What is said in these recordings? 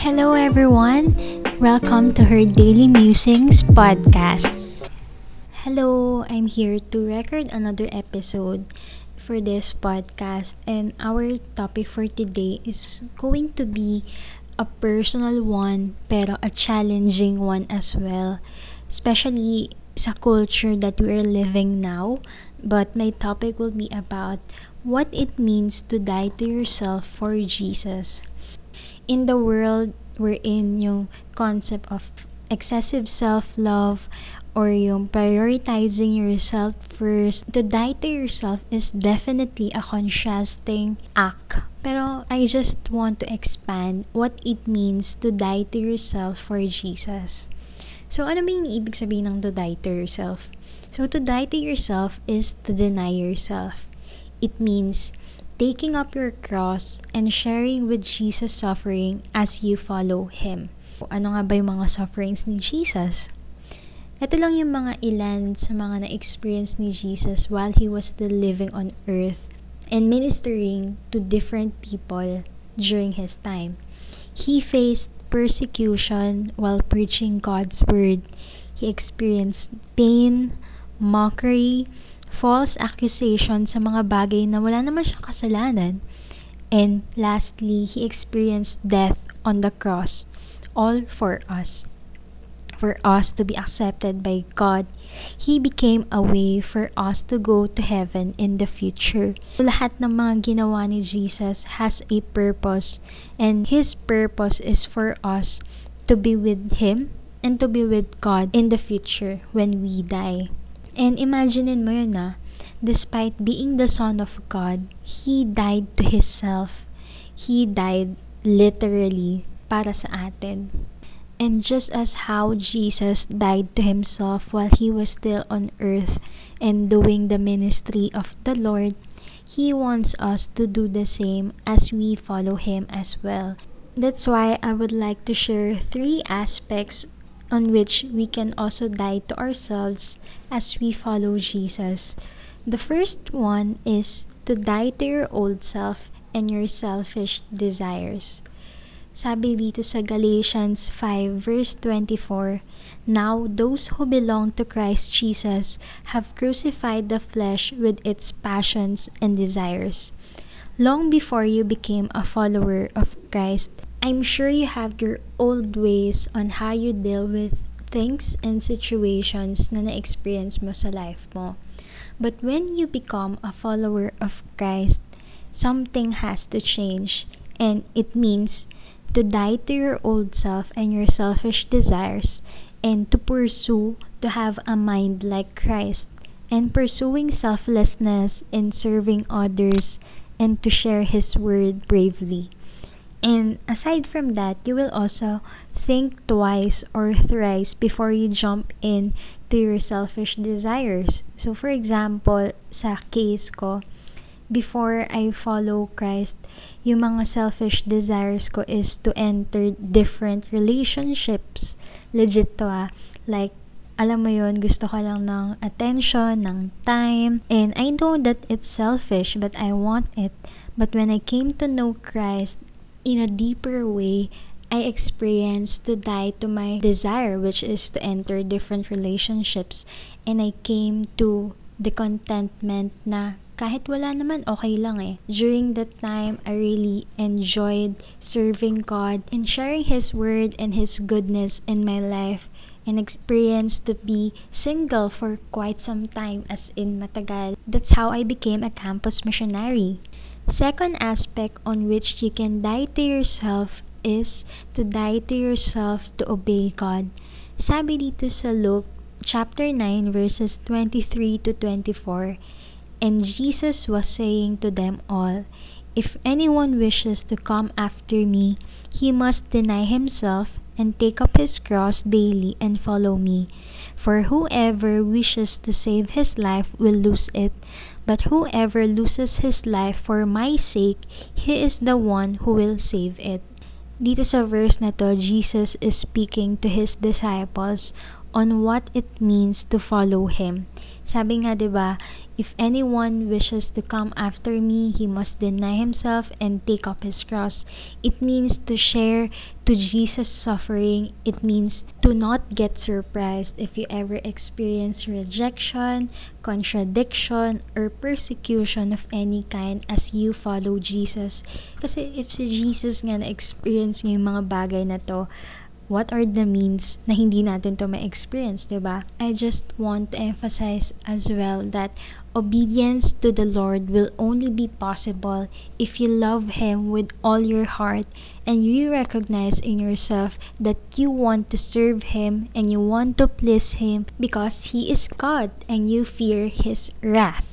Hello, everyone. Welcome to her Daily Musings podcast. Hello, I'm here to record another episode for this podcast, and our topic for today is going to be a personal one, pero a challenging one as well, especially sa culture that we are living now. But my topic will be about what it means to die to yourself for Jesus. In the world we're in, yung concept of excessive self-love or yung prioritizing yourself first, to die to yourself is definitely a contrasting act. Pero I just want to expand what it means to die to yourself for Jesus. So, ano ba yung ibig sabihin ng to die to yourself? So, to die to yourself is to deny yourself. It means taking up your cross and sharing with Jesus' suffering as you follow Him. Ano nga ba yung mga sufferings ni Jesus? Ito lang yung mga ilan sa mga na-experience ni Jesus while He was still living on earth and ministering to different people during His time. He faced persecution while preaching God's Word. He experienced pain, mockery, false accusation sa mga bagay na wala naman siyang kasalanan. And lastly, he experienced death on the cross, all for us. For us to be accepted by God, He became a way for us to go to heaven in the future. Lahat ng mga ginawa ni Jesus has a purpose, and His purpose is for us to be with Him and to be with God in the future when we die. And imaginein mo yun na, despite being the Son of God, He died to Himself. He died literally para sa atin. And just as how Jesus died to Himself while He was still on earth and doing the ministry of the Lord, He wants us to do the same as we follow Him as well. That's why I would like to share three aspects on which we can also die to ourselves as we follow Jesus. The first one is to die to your old self and your selfish desires. Sabi dito sa Galatians 5 verse 24, Now those who belong to Christ Jesus have crucified the flesh with its passions and desires. Long before you became a follower of Christ, I'm sure you have your old ways on how you deal with things and situations na na-experience mo sa life mo. But when you become a follower of Christ, something has to change and it means to die to your old self and your selfish desires and to pursue to have a mind like Christ and pursuing selflessness in serving others and to share his word bravely. And aside from that, you will also think twice or thrice before you jump in to your selfish desires. So for example, sa case ko, before I follow Christ, yung mga selfish desires ko is to enter different relationships. Legit to ah. Like, alam mo yon gusto ko lang ng attention, ng time. And I know that it's selfish, but I want it. But when I came to know Christ in a deeper way, I experienced to die to my desire, which is to enter different relationships. And I came to the contentment na kahit wala naman, okay lang eh. During that time, I really enjoyed serving God and sharing His Word and His goodness in my life and experienced to be single for quite some time as in matagal. That's how I became a campus missionary. Second aspect on which you can die to yourself is to die to yourself to obey God. Sabi dito sa Luke chapter 9 verses 23 to 24, And Jesus was saying to them all, If anyone wishes to come after me, he must deny himself and take up his cross daily and follow me. For whoever wishes to save his life will lose it, but whoever loses his life for my sake, he is the one who will save it. Dito sa verse na to, Jesus is speaking to his disciples on what it means to follow Him. Sabi nga 'di ba, if anyone wishes to come after me, he must deny himself and take up his cross. It means to share to Jesus' suffering. It means to not get surprised if you ever experience rejection, contradiction, or persecution of any kind as you follow Jesus. Kasi if si Jesus nga na-experience yung mga bagay na to, what are the means na hindi natin to ma-experience, di ba? I just want to emphasize as well that obedience to the Lord will only be possible if you love Him with all your heart and you recognize in yourself that you want to serve Him and you want to please Him because He is God and you fear His wrath.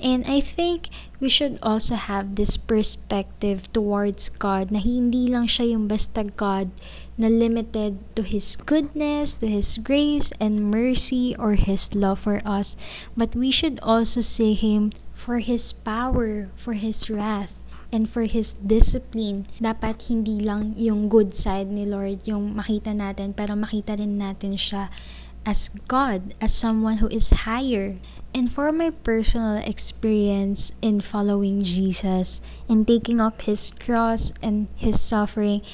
And I think we should also have this perspective towards God na hindi lang siya yung basta God na limited to His goodness, to His grace and mercy or His love for us. But we should also see Him for His power, for His wrath, and for His discipline. Dapat hindi lang yung good side ni Lord yung makita natin, pero makita rin natin siya as God, as someone who is higher. And for my personal experience in following Jesus and taking up His cross and His suffering,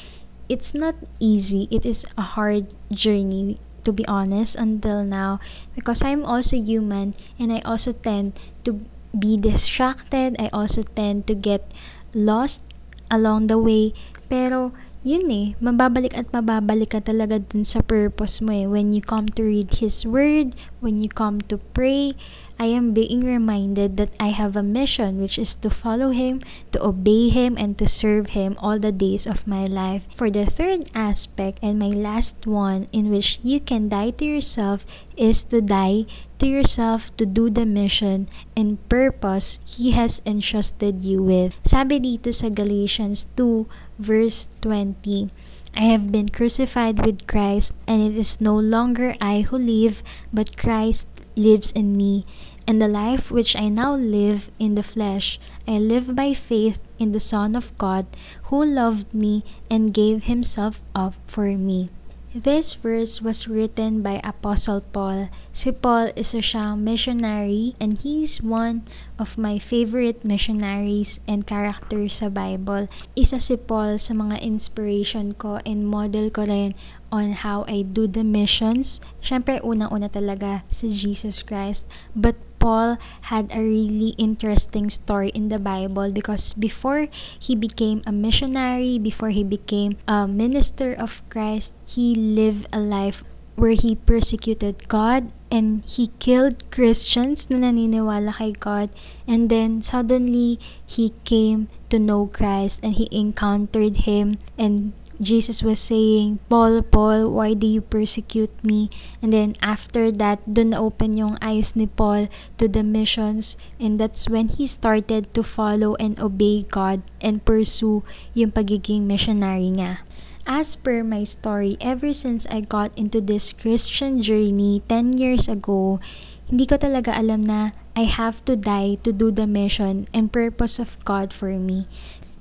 it's not easy. It is a hard journey to be honest until now because I'm also human and I also tend to be distracted. I also tend to get lost along the way. Pero yun eh, mababalik at mababalik ka talaga dun sa purpose mo eh. When you come to read His Word, when you come to pray, I am being reminded that I have a mission which is to follow Him, to obey Him, and to serve Him all the days of my life. For the third aspect and my last one in which you can die to yourself is to die to yourself to do the mission and purpose He has entrusted you with. Sabi dito sa Galatians 2 verse 20, I have been crucified with Christ, and it is no longer I who live, but Christ lives in me. And the life which I now live in the flesh, I live by faith in the Son of God, who loved me and gave himself up for me. This verse was written by Apostle Paul. Si Paul is a siyang missionary and he's one of my favorite missionaries and characters sa Bible. Isa si Paul sa mga inspiration ko and model ko rin on how I do the missions. Siyempre, unang-una talaga si Jesus Christ. But Paul had a really interesting story in the Bible because before he became a missionary, before he became a minister of Christ, he lived a life where he persecuted God and he killed Christians na naniniwala kay God. And then suddenly he came to know Christ and he encountered him and Jesus was saying, Paul, Paul, why do you persecute me? And then after that, dun na open yung eyes ni Paul to the missions and that's when he started to follow and obey God and pursue yung pagiging missionary nga. As per my story, ever since I got into this Christian journey 10 years ago, hindi ko talaga alam na I have to die to do the mission and purpose of God for me.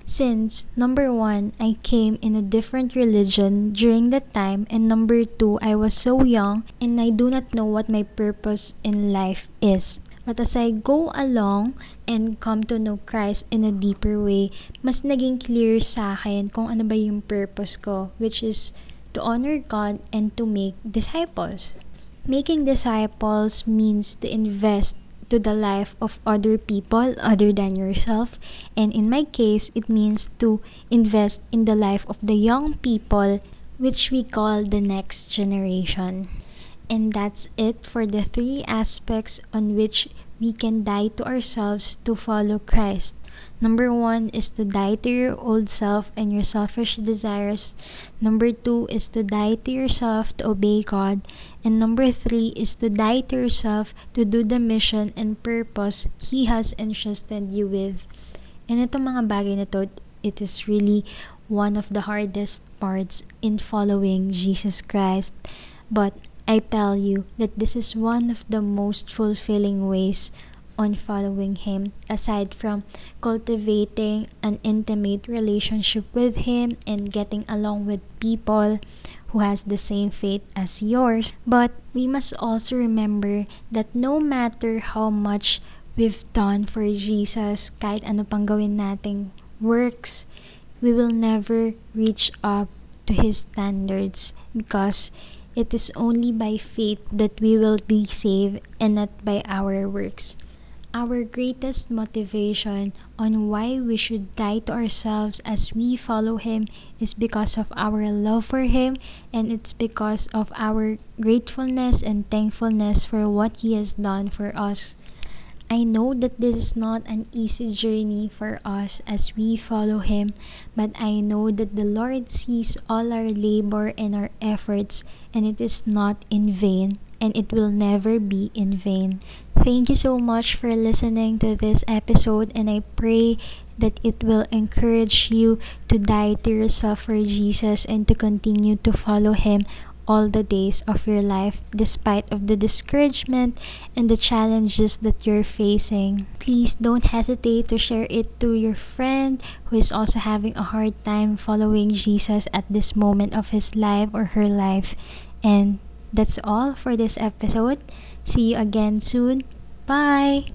Since, number one, I came in a different religion during that time, and number two, I was so young and I do not know what my purpose in life is. But as I go along and come to know Christ in a deeper way, mas naging clear sa akin kung ano ba yung purpose ko, which is to honor God and to make disciples. Making disciples means to invest to the life of other people other than yourself. And in my case, it means to invest in the life of the young people, which we call the next generation. And that's it for the three aspects on which we can die to ourselves to follow Christ. Number one is to die to your old self and your selfish desires. Number two is to die to yourself to obey God. And number three is to die to yourself to do the mission and purpose He has entrusted you with. And itong mga bagay na to, it is really one of the hardest parts in following Jesus Christ. But I tell you that this is one of the most fulfilling ways on following Him, aside from cultivating an intimate relationship with Him and getting along with people who has the same faith as yours. But we must also remember that no matter how much we've done for Jesus, kahit ano pang gawin nating works, we will never reach up to His standards because it is only by faith that we will be saved and not by our works. Our greatest motivation on why we should die to ourselves as we follow Him is because of our love for Him and it's because of our gratefulness and thankfulness for what He has done for us. I know that this is not an easy journey for us as we follow Him, but I know that the Lord sees all our labor and our efforts, and it is not in vain, and it will never be in vain. Thank you so much for listening to this episode, and I pray that it will encourage you to die to yourself for Jesus and to continue to follow Him all the days of your life despite of the discouragement and the challenges that you're facing. Please don't hesitate to share it to your friend who is also having a hard time following Jesus at this moment of his life or her life. And that's all for this episode. See you again soon. Bye.